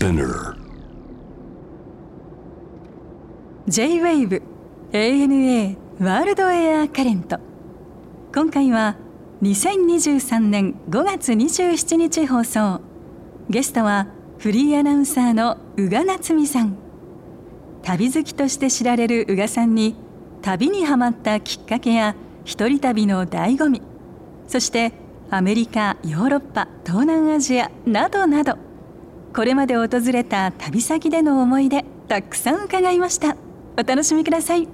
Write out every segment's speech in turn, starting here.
Spinner. J-WAVE ANA ワールドエアカレント今回は2023年5月27日放送。ゲストはフリーアナウンサーの宇賀夏美さん。旅好きとして知られる宇賀さんに旅にはまったきっかけや一人旅の醍醐味。そしてアメリカヨーロッパ東南アジアなどなどこれまで訪れた旅先での思い出たくさん伺いました。お楽しみください。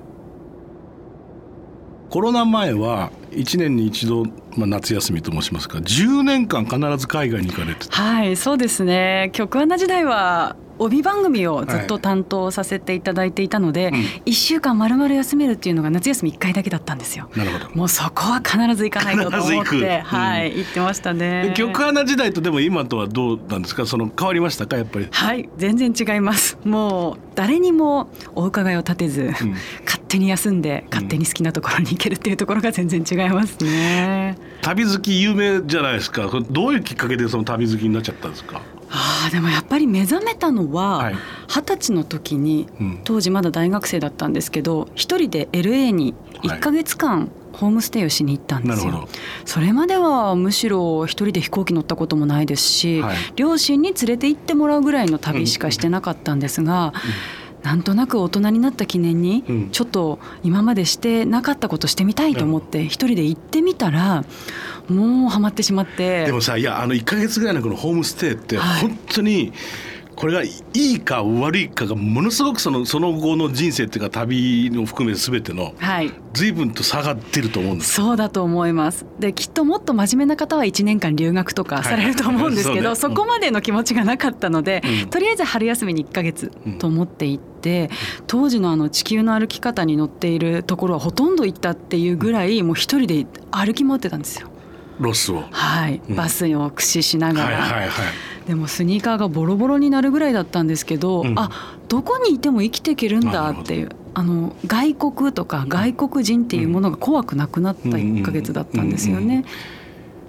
コロナ前は1年に一度、まあ、夏休みと申しますか10年間必ず海外に行かれてた。はいそうですね。局アナ時代は帯番組をずっと担当させていただいていたので、はいうん、1週間まるまる休めるっていうのが夏休み1回だけだったんですよ。なるほどもうそこは必ず行かないとと思って、うん、はい行ってましたね。局アナ時代とでも今とはどうなんですか？その変わりましたか？やっぱり。はい全然違います。もう誰にもお伺いを立てず、うん、勝手に休んで勝手に好きなところに行けるっていうところが全然違いますね。旅好き有名じゃないですか。どういうきっかけでその旅好きになっちゃったんですか？あでもやっぱり目覚めたのは二十歳の時に、当時まだ大学生だったんですけど一人で LA に1か月間、ホームステイをしに行ったんですよ。それまではむしろ一人で飛行機乗ったこともないですし、はい、両親に連れて行ってもらうぐらいの旅しかしてなかったんですが、うん、なんとなく大人になった記念にちょっと今までしてなかったことしてみたいと思って一人で行ってみたらもうハマってしまって。でもさいやあの1か月ぐらいのこのホームステイって本当に、はいこれがいいか悪いかがものすごくそのその後の人生っていうか旅を含め全ての、はい、随分と差が出ると思うんです。そうだと思います。できっともっと真面目な方は1年間留学とかされると思うんですけど、はいそね、そこまでの気持ちがなかったので、うん、とりあえず春休みに1か月と思って行って、うん、当時のあの地球の歩き方に乗っているところはほとんど行ったっていうぐらいもう一人で歩き回ってたんですよ。ロスを。はい、バスを駆使しながら、はいはいはいでもスニーカーがボロボロになるぐらいだったんですけど、うん、あどこにいても生きていけるんだっていう。あの外国とか外国人っていうものが怖くなくなった1か月だったんですよね。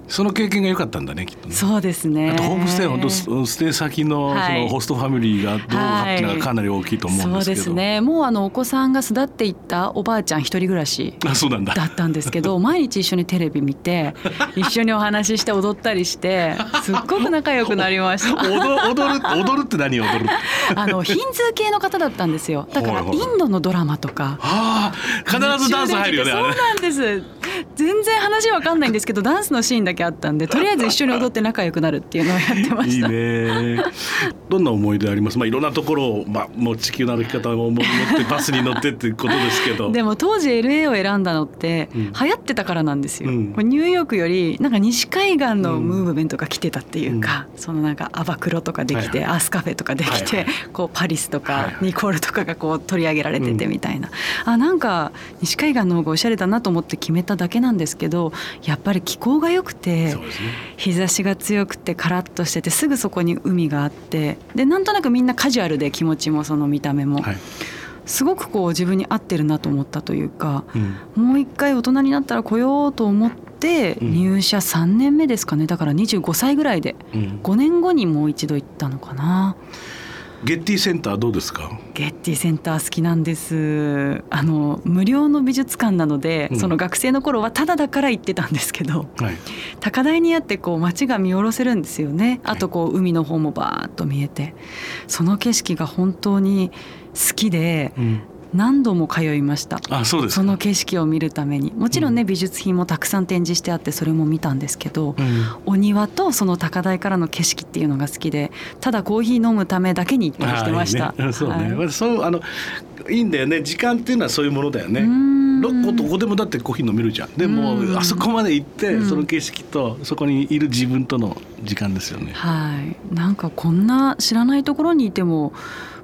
その経験が良かったんだねきっとね。そうですね。あとホームステイ本当ステイ先のそのホストファミリーがどうかっていうのがかなり大きいと思うんですけど。そうですね。もうあのお子さんが巣立っていったおばあちゃん一人暮らしだったんですけど、毎日一緒にテレビ見て一緒にお話しして踊ったりしてすっごく仲良くなりました。踊る踊るって何踊る？あのヒンズー系の方だったんですよ。だからインドのドラマとか。はあ、必ずダンス入るよね。そうなんです。全然話わかんないんですけどダンスのシーンだけあったんでとりあえず一緒に踊って仲良くなるっていうのをやってました。いいね。どんな思い出あります？まあいろんなところをまあもう地球の歩き方を持ってバスに乗ってっていうことですけど。でも当時 LA を選んだのって流行ってたからなんですよ。うん、ニューヨークよりなんか西海岸のムーブメントが来てたっていうか、うん、そのなんかアバクロとかできて、はいはい、アースカフェとかできて、はいはい、こうパリスとかニコールとかがこう取り上げられててみたいな、うん、あなんか西海岸の方がおしゃれだなと思って決めただけなんですけどやっぱり気候が良くて、ね、日差しが強くてカラッとしててすぐそこに海があってでなんとなくみんなカジュアルで気持ちもその見た目も。はいすごくこう自分に合ってるなと思ったというか、うん、もう一回大人になったら来ようと思って入社3年目ですかねだから25歳ぐらいで、5年後にもう一度行ったのかな。ゲッティセンターどうですか？ゲッティセンター好きなんです。あの無料の美術館なので、うん、その学生の頃はただだから行ってたんですけど、はい、高台にあってこう街が見下ろせるんですよね。あとこう海の方もバーッと見えて。その景色が本当に好きで、うん何度も通いました。あそうですその景色を見るために。もちろんね、うん、美術品もたくさん展示してあってそれも見たんですけど、うん、お庭とその高台からの景色っていうのが好きでただコーヒー飲むためだけに行ったりしてました。ね、そうね、はい、そうあのいいんだよね。時間っていうのはそういうものだよね。どこどこでもだってコーヒー飲めるじゃん。でもあそこまで行ってその景色とそこにいる自分との時間ですよね。はい。なんかこんな知らないところにいても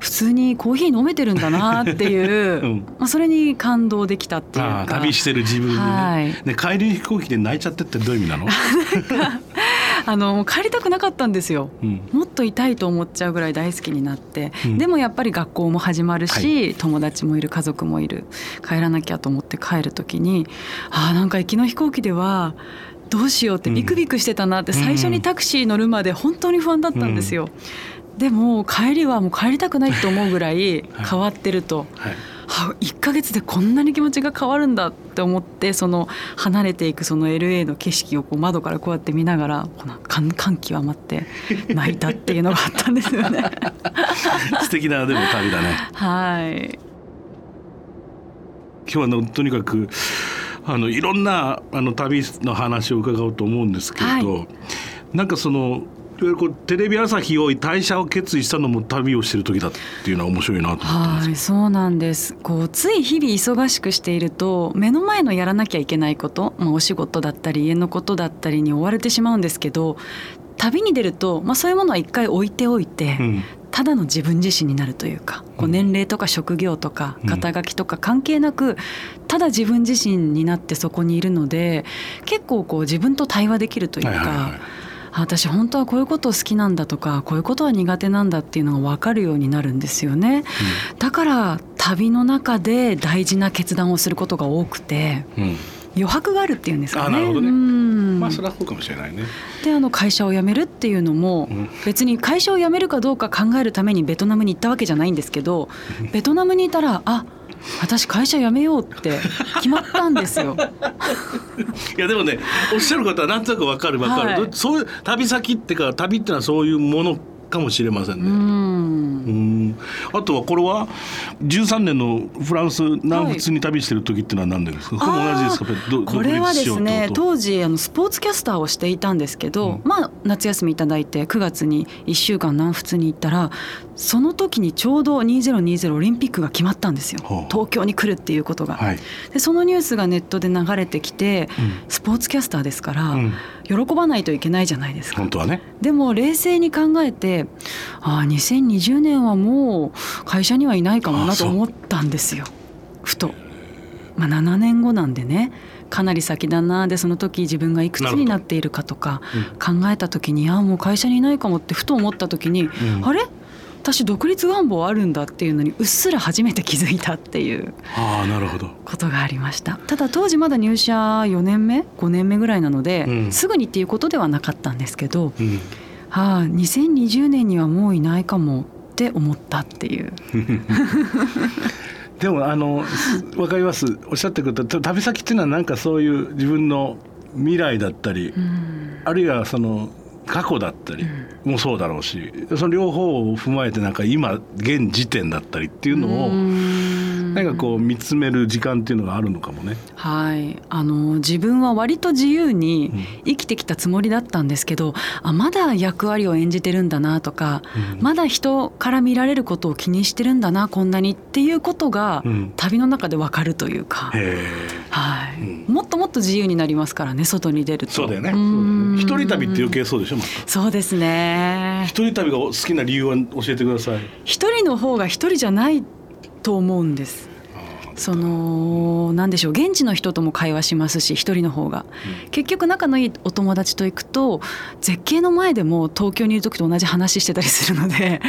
普通にコーヒー飲めてるんだなっていう、うん、まあ、それに感動できたっていうか。旅してる自分にね。はい、ね帰り飛行機で泣いちゃってってどういう意味なの？あの帰りたくなかったんですよ、うん、もっといたいと思っちゃうぐらい大好きになって、うん、でもやっぱり学校も始まるし、はい、友達もいる家族もいる。帰らなきゃと思って帰る時にあなんか行きの飛行機ではどうしようってビクビクしてたなって最初にタクシー乗るまで本当に不安だったんですよ。でも帰りはもう帰りたくないと思うぐらい変わってると。はい。はいは1ヶ月でこんなに気持ちが変わるんだって思ってその離れていくその LA の景色をこう窓からこうやって見ながらこの感感極まって泣いたっていうのがあったんですよね。素敵なでも旅だね。はい。今日はのとにかくあのいろんなあの旅の話を伺おうと思うんですけど、はい、なんかそのこうテレビ朝日を退社を決意したのも旅をしてる時だっていうのは面白いなと思ってますはいそうなんです。こうつい日々忙しくしていると目の前のやらなきゃいけないこと、まあ、お仕事だったり家のことだったりに追われてしまうんですけど旅に出ると、まあ、そういうものは一回置いておいて、うん、ただの自分自身になるというかこう年齢とか職業とか肩書きとか関係なくただ自分自身になってそこにいるので結構こう自分と対話できるというか。はいはいはい私本当はこういうこと好きなんだとかこういうことは苦手なんだっていうのが分かるようになるんですよね、うん、だから旅の中で大事な決断をすることが多くて、うん、余白があるっていうんですかね。まあそれはそうかもしれないね。であの会社を辞めるっていうのも、別に会社を辞めるかどうか考えるためにベトナムに行ったわけじゃないんですけどベトナムにいたらあ私会社辞めようって決まったんですよ。いやでもねおっしゃることはなんとなくわかるわかる、はい、そういう旅先ってか旅っていうのはそういうものかもしれませんね。うん。あとはこれは13年のフランス南仏に旅してる時ってのは何年ですか、はい、同じですか？これはですね当時あのスポーツキャスターをしていたんですけど、うん、まあ夏休みいただいて9月に1週間南仏に行ったらその時にちょうど2020オリンピックが決まったんですよ。東京に来るっていうことが。はい、でそのニュースがネットで流れてきて、うん、スポーツキャスターですから、うん、喜ばないといけないじゃないですか。本当はね、でも冷静に考えてああ2020年はもう会社にはいないかもなと思ったんですよ。ふと。まあ、7年後なんでね。かなり先だなでその時自分がいくつになっているかとか考えた時に、ああもう会社にいないかもってふと思った時に、うん、あれ？私独立願望あるんだっていうのにうっすら初めて気づいたっていうあなるほど。ことがありました。ただ当時まだ入社4年目5年目ぐらいなので、うん、すぐにっていうことではなかったんですけど、うん、はあ2020年にはもういないかもって思ったっていう。でもあの分かります。おっしゃってくれた旅先っていうのはなんかそういう自分の未来だったり、うん、あるいはその過去だったりもそうだろうし、その両方を踏まえてなんか今現時点だったりっていうのをなんかこう見つめる時間っていうのがあるのかもね。はい、あの自分は割と自由に生きてきたつもりだったんですけど、うん、あまだ役割を演じてるんだなとか、うん、まだ人から見られることを気にしてるんだなこんなにっていうことが、旅の中でわかるというか、はい、もっともっと自由になりますからね外に出ると。そうだよね。一人旅って余計そうでしょ。ま、そうですね。一人旅が好きな理由は教えてください。一人の方が一人じゃないと思うんです。その何でしょう現地の人とも会話しますし一人の方が、うん、結局仲のいいお友達と行くと絶景の前でも東京にいる時と同じ話してたりするので、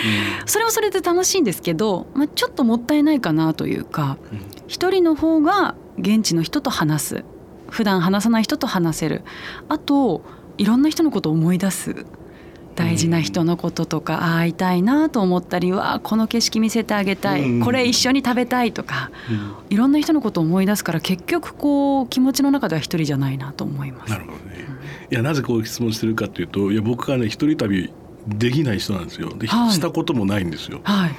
うん、それはそれで楽しいんですけど、まあ、ちょっともったいないかなというか、うん、一人の方が現地の人と話す。普段話さない人と話せる。あといろんな人のことを思い出す。大事な人のこととか会いたいなと思ったりわこの景色見せてあげたい、これ一緒に食べたいとか、いろんな人のことを思い出すから結局こう気持ちの中では一人じゃないなと思います。なるほどね、いやなぜこう質問してるかというといや僕がね一人旅できない人なんですよ。で、はい、したこともないんですよ。はい。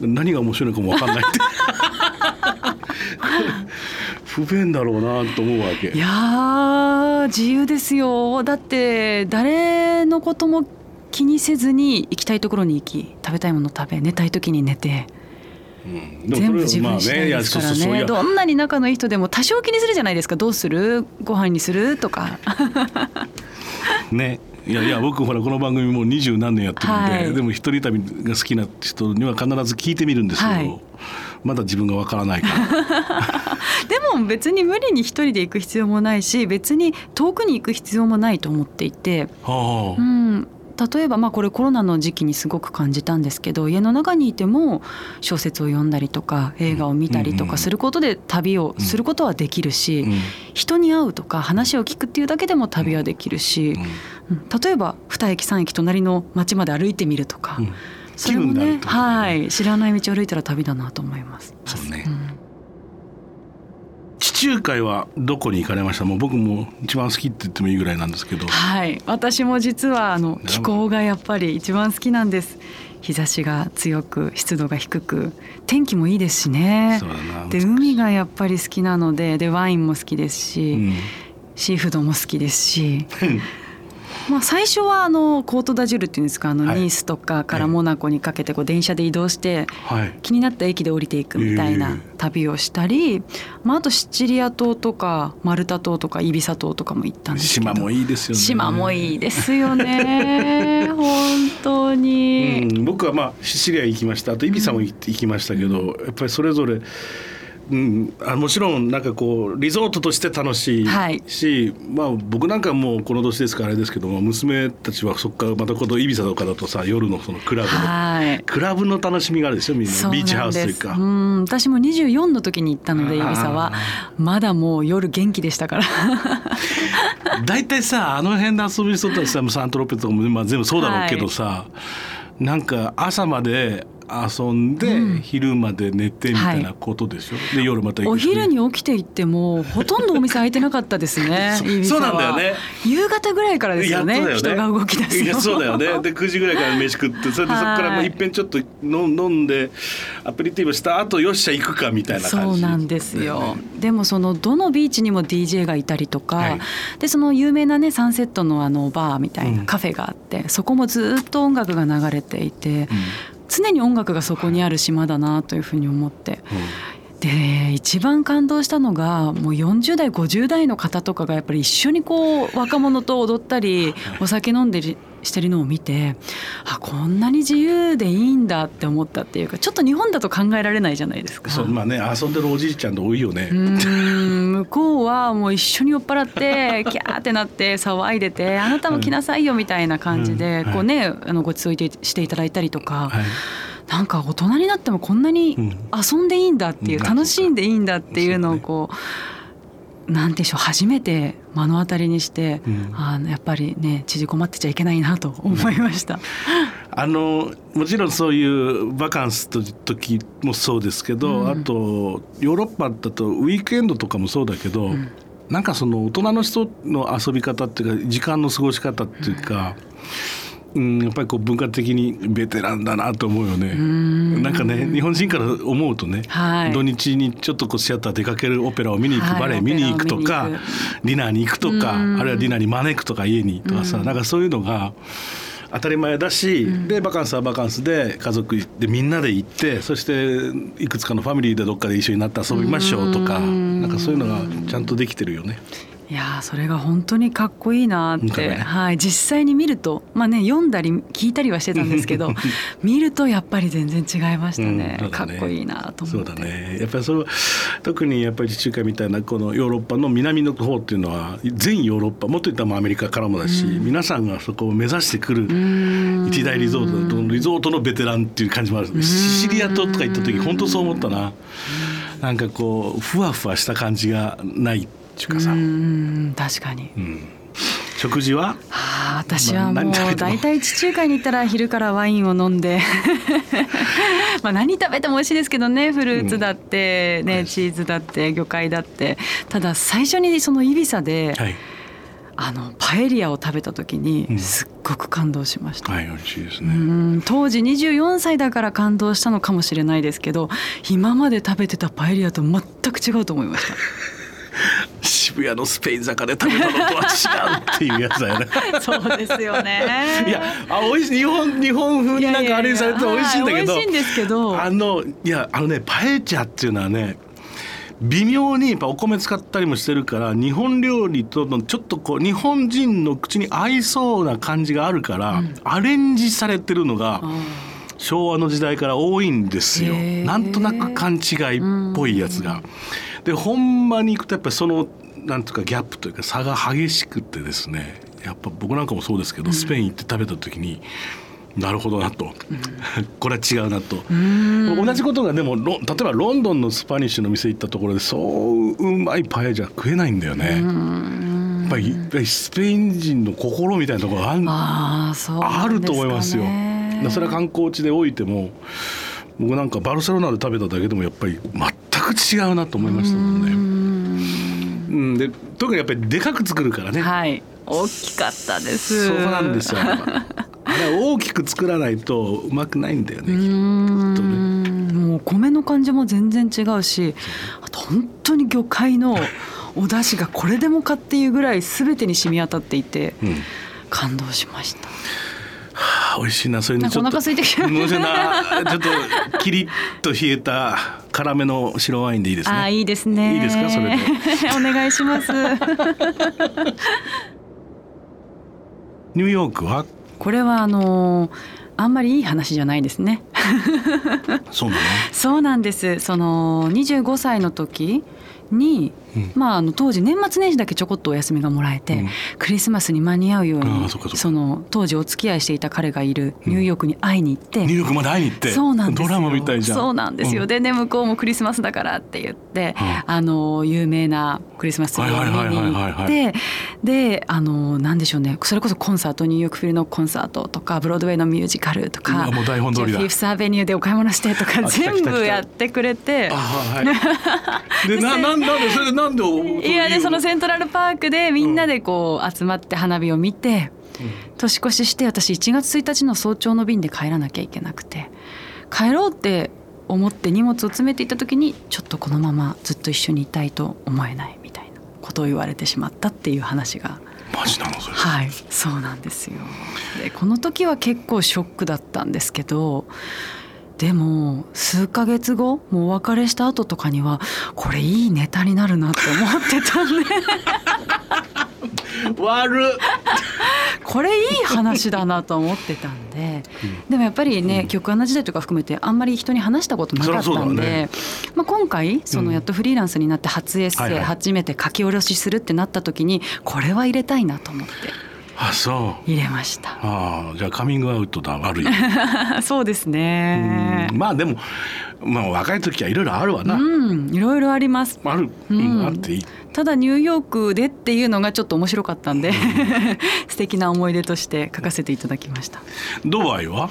何が面白いのかも分かんないって。不便だろうなと思うわけ。いや自由ですよ。だって誰のことも気にせずに行きたいところに行き食べたいもの食べ寝たい時に寝て。うん、全部自分次第ですからね,、ねどんなに仲のいい人でも多少気にするじゃないですか。どうする？ご飯にする？とか。ね。いやいや僕ほらこの番組もう二十何年やってるんで、はい、でも一人旅が好きな人には必ず聞いてみるんですけど、はい、まだ自分がわからないから。でも別に無理に一人で行く必要もないし別に遠くに行く必要もないと思っていて、はあ、うん例えばまあこれコロナの時期にすごく感じたんですけど家の中にいても小説を読んだりとか映画を見たりとかすることで旅をすることはできるし人に会うとか話を聞くっていうだけでも旅はできるし例えば2駅3駅隣の町まで歩いてみるとか気分である、ね、はい。知らない道を歩いたら旅だなと思います。そうね、うん、地中海はどこに行かれました？もう僕も一番好きって言ってもいいぐらいなんですけど。はい。私も実はあの気候がやっぱり一番好きなんです。日差しが強く湿度が低く。天気もいいですしね。で海がやっぱり好きなのででワインも好きですし、うん、シーフードも好きですし まあ、最初はあのコート・ダジュルっていうんですかあのニースとかからモナコにかけてこう電車で移動して気になった駅で降りていくみたいな旅をしたり、まあ、あとシチリア島とかマルタ島とかイビサ島とかも行ったんですけど。島もいいですよね。島もいいですよね。本当に、うん、僕はまあシチリア行きました。あとイビサも行きましたけど、やっぱりそれぞれうん、あもちろんなんかこうリゾートとして楽しいし、はい、まあ、僕なんかもうこの年ですからあれですけども娘たちはそこからまたこのイビサとかだとさ夜のそのクラブの、はい、クラブの楽しみがあるでしょみんなビーチハウスというか。うん私も24の時に行ったのでイビサは。まだもう夜元気でしたから。大体さあの辺で遊ぶ人たちさサントロペとかも、まあ、全部そうだろうけどさ、はい、なんか朝まで遊んで、昼まで寝てみたいなことでしょ、はい、で夜またお昼に起きていってもほとんどお店開いてなかったですね そう。なんだよね。夕方ぐらいからですよね、ね、人が動き出すの。そうだよね。で9時ぐらいから飯食ってそれでそこからもういっぺんちょっと飲んでアペリティブした後よっしゃ行くかみたいな感じ、そうなんですよ、でもそのどのビーチにも DJ がいたりとか、はい、でその有名なねサンセットのあのバーみたいなカフェがあって、うん、そこもずっと音楽が流れていて、うん常に音楽がそこにある島だなというふうに思って。で一番感動したのがもう40代50代の方とかがやっぱり一緒にこう若者と踊ったりお酒飲んでしてるのを見てあこんなに自由でいいんだって思ったっていうかちょっと日本だと考えられないじゃないですか。そうまあね遊んでるおじいちゃんで多いよね。向こうはもう一緒に酔っ払って キャーってなって騒いでてあなたも来なさいよみたいな感じで、こうねあのごちそうしていただいたりとか。はいなんか大人になってもこんなに遊んでいいんだっていう、楽しんでいいんだっていうのをこうなんでしょう初めて目の当たりにして、うん、あのやっぱりね縮こまってちゃいけないなと思いました。あのもちろんそういうバカンスの時もそうですけど、うん、あとヨーロッパだとウィークエンドとかもそうだけど、うん、なんかその大人の人の遊び方っていうか時間の過ごし方っていうか。うんうん、やっぱりこう文化的にベテランだなと思うよね。んなんかね日本人から思うとね、はい、土日にちょっとこうシアター出かけるオペラを見に行く、はい、バレエ見に行くとかディナーに行くとかあるいはディナーに招くとか家にとかさなんかそういうのが。当たり前だし、うん、でバカンスはバカンスで家族でみんなで行ってそしていくつかのファミリーでどっかで一緒になって遊びましょうとかなんかそういうのがちゃんとできてるよね。いやそれが本当にかっこいいなって、ね、はい、実際に見るとまあね読んだり聞いたりはしてたんですけど 見るとやっぱり全然違いましたね。ね、かっこいいなと思って。そうだね。やっぱりそれ特にやっぱり地中海みたいなこのヨーロッパの南の方っていうのは全ヨーロッパもっと言ったらアメリカからもだし、皆さんがそこを目指してくる一大リゾートリゾートのベテランっていう感じもある。シチリア島とか行った時本当そう思ったな。なんかこうふわふわした感じがないちかさん。確かに、うん、食事は、はあ、私はも。う大体地中海に行ったら昼からワインを飲んで。まあ何食べても美味しいですけどねフルーツだってね、うん、チーズだって魚介だって。ただ最初にそのイビサで、はい。あのパエリアを食べた時にすっごく感動しました、うん、はい美味しいですね。当時24歳だから感動したのかもしれないですけど今まで食べてたパエリアと全く違うと思いました渋谷のスペイン坂で食べたのとは違うっていうやつだよね。そうですよね。いやあ美味しい日本日本風になんかあれされて美味しいんだけど。美味しいんですけど。あのいやあのねパエチャっていうのはね微妙にやっぱお米使ったりもしてるから日本料理とのちょっとこう日本人の口に合いそうな感じがあるから、うん、アレンジされてるのが、昭和の時代から多いんですよ。なんとなく勘違いっぽいやつが。でほんまに行くとやっぱりそのなんとかギャップというか差が激しくてですねやっぱ僕なんかもそうですけど、スペイン行って食べた時に。なるほどなと、これは違うなと同じことがでも例えばロンドンのスパニッシュの店行ったところでそううまいパエじゃ食えないんだよね。やっぱりスペイン人の心みたいなところがああ、ね、あると思いますよ。それは観光地でおいても僕なんかバルセロナで食べただけでもやっぱり全く違うなと思いましたもんね。うん、で特にやっぱりでかく作るからね。はい大きかったです。そうなんですよ。あれ大きく作らないとうまくないんだよね。ねもう米の感じも全然違うし、あと本当に魚介の お出汁がこれでもかっていうぐらい全てに染み渡っていて、うん、感動しました。はあ、美味しいなそれにちょっとお腹空いてきた。ちょっとキリッと冷えた辛めの白ワインでいいですね。あいいですね。いいですかそれで？お願いします。ニューヨークは？これはあのあんまりいい話じゃないですね。そうなの？そうなんです。その25歳の時に、うん、まあ、あの当時年末年始だけちょこっとお休みがもらえて、うん、クリスマスに間に合うようにその当時お付き合いしていた彼がいるニューヨークに会いに行って、ニューヨークまで会いに行って。そうなんですドラマみたいじゃん。そうなんですよ、でね向こうもクリスマスだからって言って、あの有名なクリスマスツリーを見に行ってであのなんでしょうね。それこそコンサートニューヨークフィルのコンサートとかブロードウェイのミュージカルとかもう台本通りだ。フィフスアベニューでお買い物してとか全部やってくれて。はい、でななんなんでそれでなんでいやでそのセントラルパークでみんなでこう集まって花火を見て、年越しして私1月1日の早朝の便で帰らなきゃいけなくて帰ろうって思って荷物を詰めていった時にちょっとこのままずっと一緒にいたいと思えないみたいなことを言われてしまったっていう話が。マジなのそれ。はい。そうなんですよ。でこの時は結構ショックだったんですけどでも数ヶ月後もうお別れした後とかにはこれいいネタになるなって思ってたんで。悪これいい話だなと思ってたんで、うん、でもやっぱりね、うん、曲穴時代とか含めてあんまり人に話したことなかったんで、ね、まあ、今回そのやっとフリーランスになって初エッセイ、初めて書き下ろしするってなった時にこれは入れたいなと思って。あそう。入れました。あじゃあカミングアウトだ悪い。そうですね。まあでもまあ若い時はいろいろあるわな。うんいろいろあります。ある、うん、あっていい。ただニューヨークでっていうのがちょっと面白かったんで 素敵な思い出として書かせていただきました。ドバイは？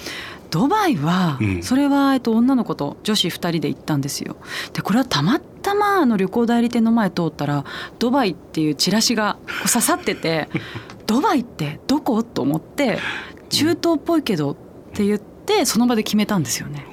ドバイは、それは、えっと、女の子と女子2人で行ったんですよ。でこれはたまたまあの旅行代理店の前通ったらドバイっていうチラシが刺さってて ドバイってどこ?」と思って「中東っぽいけど」って言ってその場で決めたんですよね、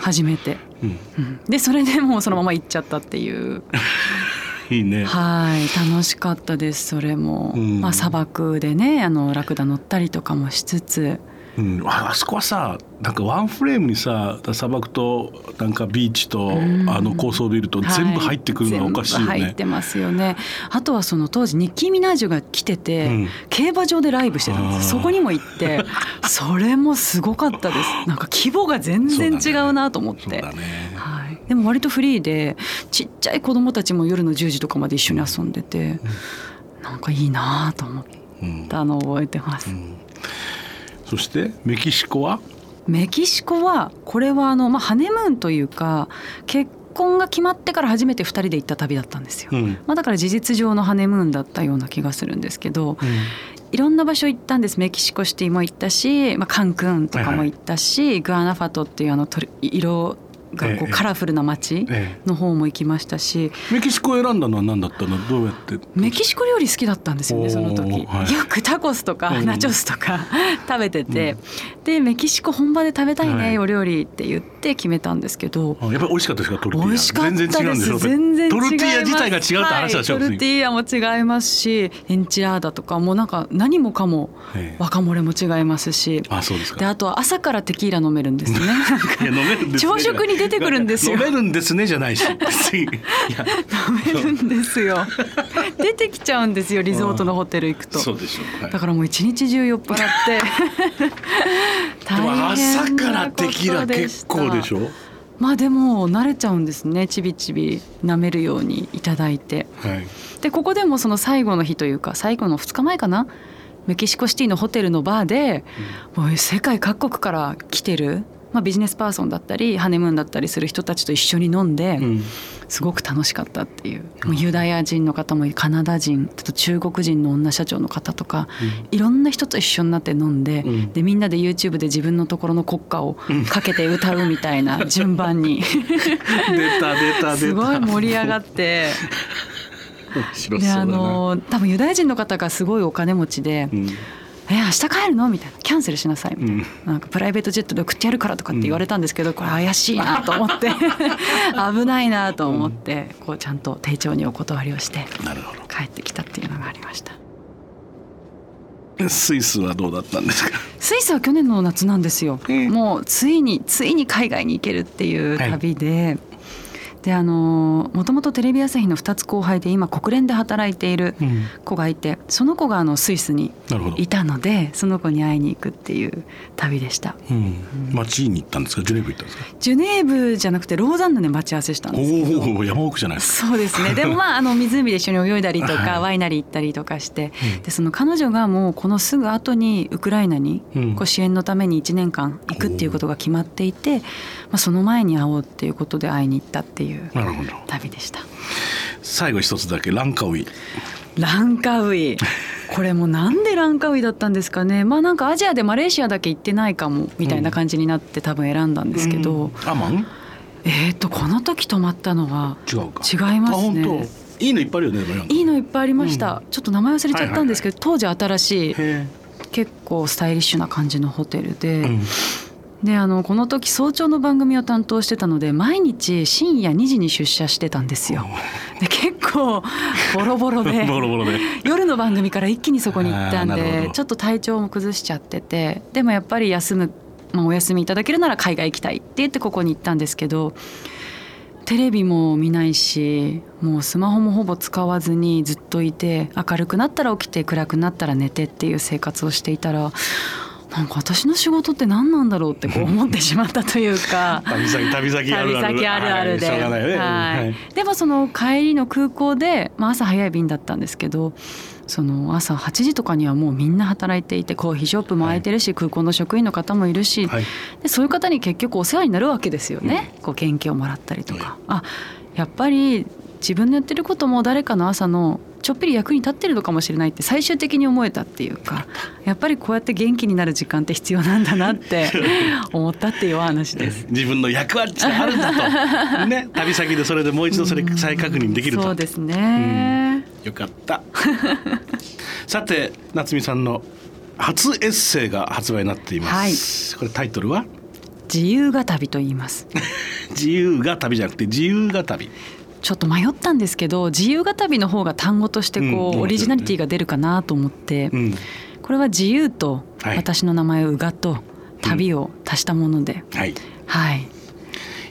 初めて。うん、でそれでもうそのまま行っちゃったっていう。いいね。はい楽しかったですそれも、うん、まあ砂漠でねあのラクダ乗ったりとかもしつつ。うん、あそこはさなんかワンフレームにさ砂漠となんかビーチと、あの高層ビルと全部入ってくるのはおかしいよね、はい、入ってますよね。あとはその当時ニッキー・ミナージュが来てて、うん、競馬場でライブしてたんです。そこにも行って それもすごかったです。なんか規模が全然違うなと思って、ね。はい、でも割とフリーでちっちゃい子供たちも夜の10時とかまで一緒に遊んでて、うん、なんかいいなと思ったのを覚えてます、うんそしてメキシコは？メキシコはこれはあの、まあ、ハネムーンというか結婚が決まってから初めて2人で行った旅だったんですよ、うん、まあ、だから事実上のハネムーンだったような気がするんですけど、うん、いろんな場所行ったんです。メキシコシティも行ったし、まあ、カンクンとかも行ったし、はいはい、グアナファトっていうあの色がこうカラフルな街の方も行きましたし、メキシコを選んだのは何だったの？どうやって？メキシコ料理好きだったんですよねその時、はい、よくタコスとかナチョスとか 食べてて、うん、でメキシコ本場で食べたいね、はい、お料理って言って決めたんですけど。やっぱり美味しかったですか？トルティーヤ。美味しかったです。全然違トルティーヤ自体が違うって話はしょ、はい、トルティーヤも違いますしエンチラーダとかもなんか何もかも若漏れも違いますし。あそうですか。であとは朝からテキーラ飲めるんですね。朝食に出てくるんですよ。飲めるんですねじゃないし。飲めるんですよ。出てきちゃうんですよリゾートのホテル行くと。そうでしょう、はい、だからもう一日中酔っ払って。大変朝からテキーラ結構でしょ？まあでも慣れちゃうんですねちびちび舐めるようにいただいて、はい、でここでもその最後の日というか最後の2日前かな？メキシコシティのホテルのバーで、うん、もう世界各国から来てるまあ、ビジネスパーソンだったりハネムーンだったりする人たちと一緒に飲んで、うん、すごく楽しかったっていう。もうユダヤ人の方もカナダ人と中国人の女社長の方とか、うん、いろんな人と一緒になって飲んでうん、でみんなで YouTube で自分のところの国歌をかけて歌うみたいな 順番に。出た出た出た。すごい盛り上がって。であの多分ユダヤ人の方がすごいお金持ちで、うんえ明日帰るの？みたいな。キャンセルしなさい。みたいな。うん、なんかプライベートジェットで送ってやるからとかって言われたんですけど、これ怪しいなと思って。危ないなと思って、こうちゃんと丁重にお断りをして帰ってきたっていうのがありました。スイスはどうだったんですか？スイスは去年の夏なんですよ、もうついについに海外に行けるっていう旅で、はいであのもともとテレビ朝日の2つ後輩で今国連で働いている子がいて、うん、その子があのスイスにいたのでその子に会いに行くっていう旅でした、うん、町に行ったんですか？ジュネーブ行ったんですか？ジュネーブじゃなくてローザンヌで待ち合わせしたんですけど。おお山奥じゃないですか。そうですね。でもまああの湖で一緒に泳いだりとか、はい、ワイナリー行ったりとかして、うん、でその彼女がもうこのすぐ後にウクライナにこう支援のために1年間行くっていうことが決まっていて、まあ、その前に会おうっていうことで会いに行ったっていう旅でした。最後一つだけランカウイ。ランカウイ。これもなんでランカウイだったんですかね。まあなんかアジアでマレーシアだけ行ってないかもみたいな感じになって多分選んだんですけど、うん、アマン？えっ、とこの時泊まったのは違うか。違いますね。いいのいっぱいあるよねいいのいっぱいありました、うん、ちょっと名前忘れちゃったんですけど、当時新しい結構スタイリッシュな感じのホテルで、うんであのこの時早朝の番組を担当してたので毎日深夜2時に出社してたんですよ。で結構ボロボロで ボロボロで。夜の番組から一気にそこに行ったんでちょっと体調も崩しちゃっててでもやっぱり休む、まあ、お休みいただけるなら海外行きたいって言ってここに行ったんですけどテレビも見ないしもうスマホもほぼ使わずにずっといて明るくなったら起きて暗くなったら寝てっていう生活をしていたらなんか私の仕事って何なんだろうってこう思ってしまったというか。旅先旅先あるある。旅先あるあるで、はい。ね。はい、でもその帰りの空港で、まあ、朝早い便だったんですけどその朝8時とかにはもうみんな働いていてコーヒーショップも空いてるし、はい、空港の職員の方もいるし、はい、でそういう方に結局お世話になるわけですよね、うん、こう研究をもらったりとか。あやっぱり自分のやってることも誰かの朝のちょっぴり役に立ってるのかもしれないって最終的に思えたっていうか やっぱりこうやって元気になる時間って必要なんだなって 思ったっていう話です。自分の役割があるんだと、ね、旅先でそれでもう一度それ再確認できると。そうですね、よかった。さて夏美さんの初エッセイが発売になっています。はい、これタイトルは？自由が旅と言います。自由が旅じゃなくて自由が旅。ちょっと迷ったんですけど自由が旅の方が単語としてこう、オリジナリティが出るかなと思って、これは自由と私の名前うがと旅を足したもので、はい、はい、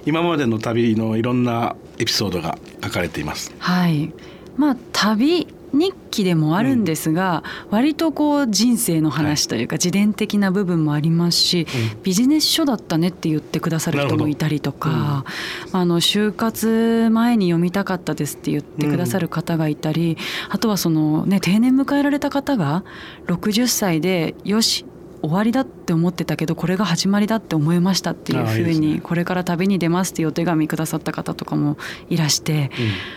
今までの旅のいろんなエピソードが書かれています。はい。まあ、旅日記でもあるんですが、うん、割とこう人生の話というか自伝的な部分もありますし、はい、ビジネス書だったねって言ってくださる人もいたりとか、うん、あの就活前に読みたかったですって言ってくださる方がいたり、うん、あとはそのね定年迎えられた方が60歳でよし終わりだって思ってたけどこれが始まりだって思いましたっていうふうにこれから旅に出ますっていうお手紙くださった方とかもいらして、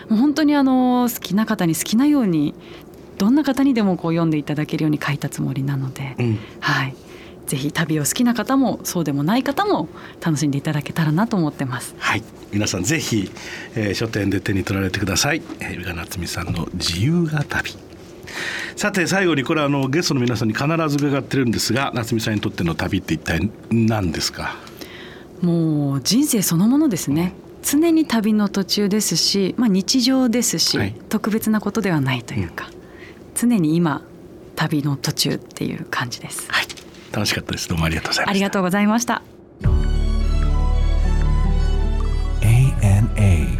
もう本当にあの好きな方に好きなようにどんな方にでもこう読んでいただけるように書いたつもりなので、うん、はい。ぜひ旅を好きな方もそうでもない方も楽しんでいただけたらなと思ってます。はい、皆さんぜひ、えー、書店で手に取られてください。えー、宇賀夏美さんの自由が旅。さて最後にこれはあのゲストの皆さんに必ず伺ってるんですが夏美さんにとっての旅って一体何ですか？もう人生そのものですね、常に旅の途中ですし、まあ、日常ですし、はい、特別なことではないというか、うん、常に今旅の途中っていう感じです、はい、楽しかったです。どうもありがとうございました。ありがとうございました。ANA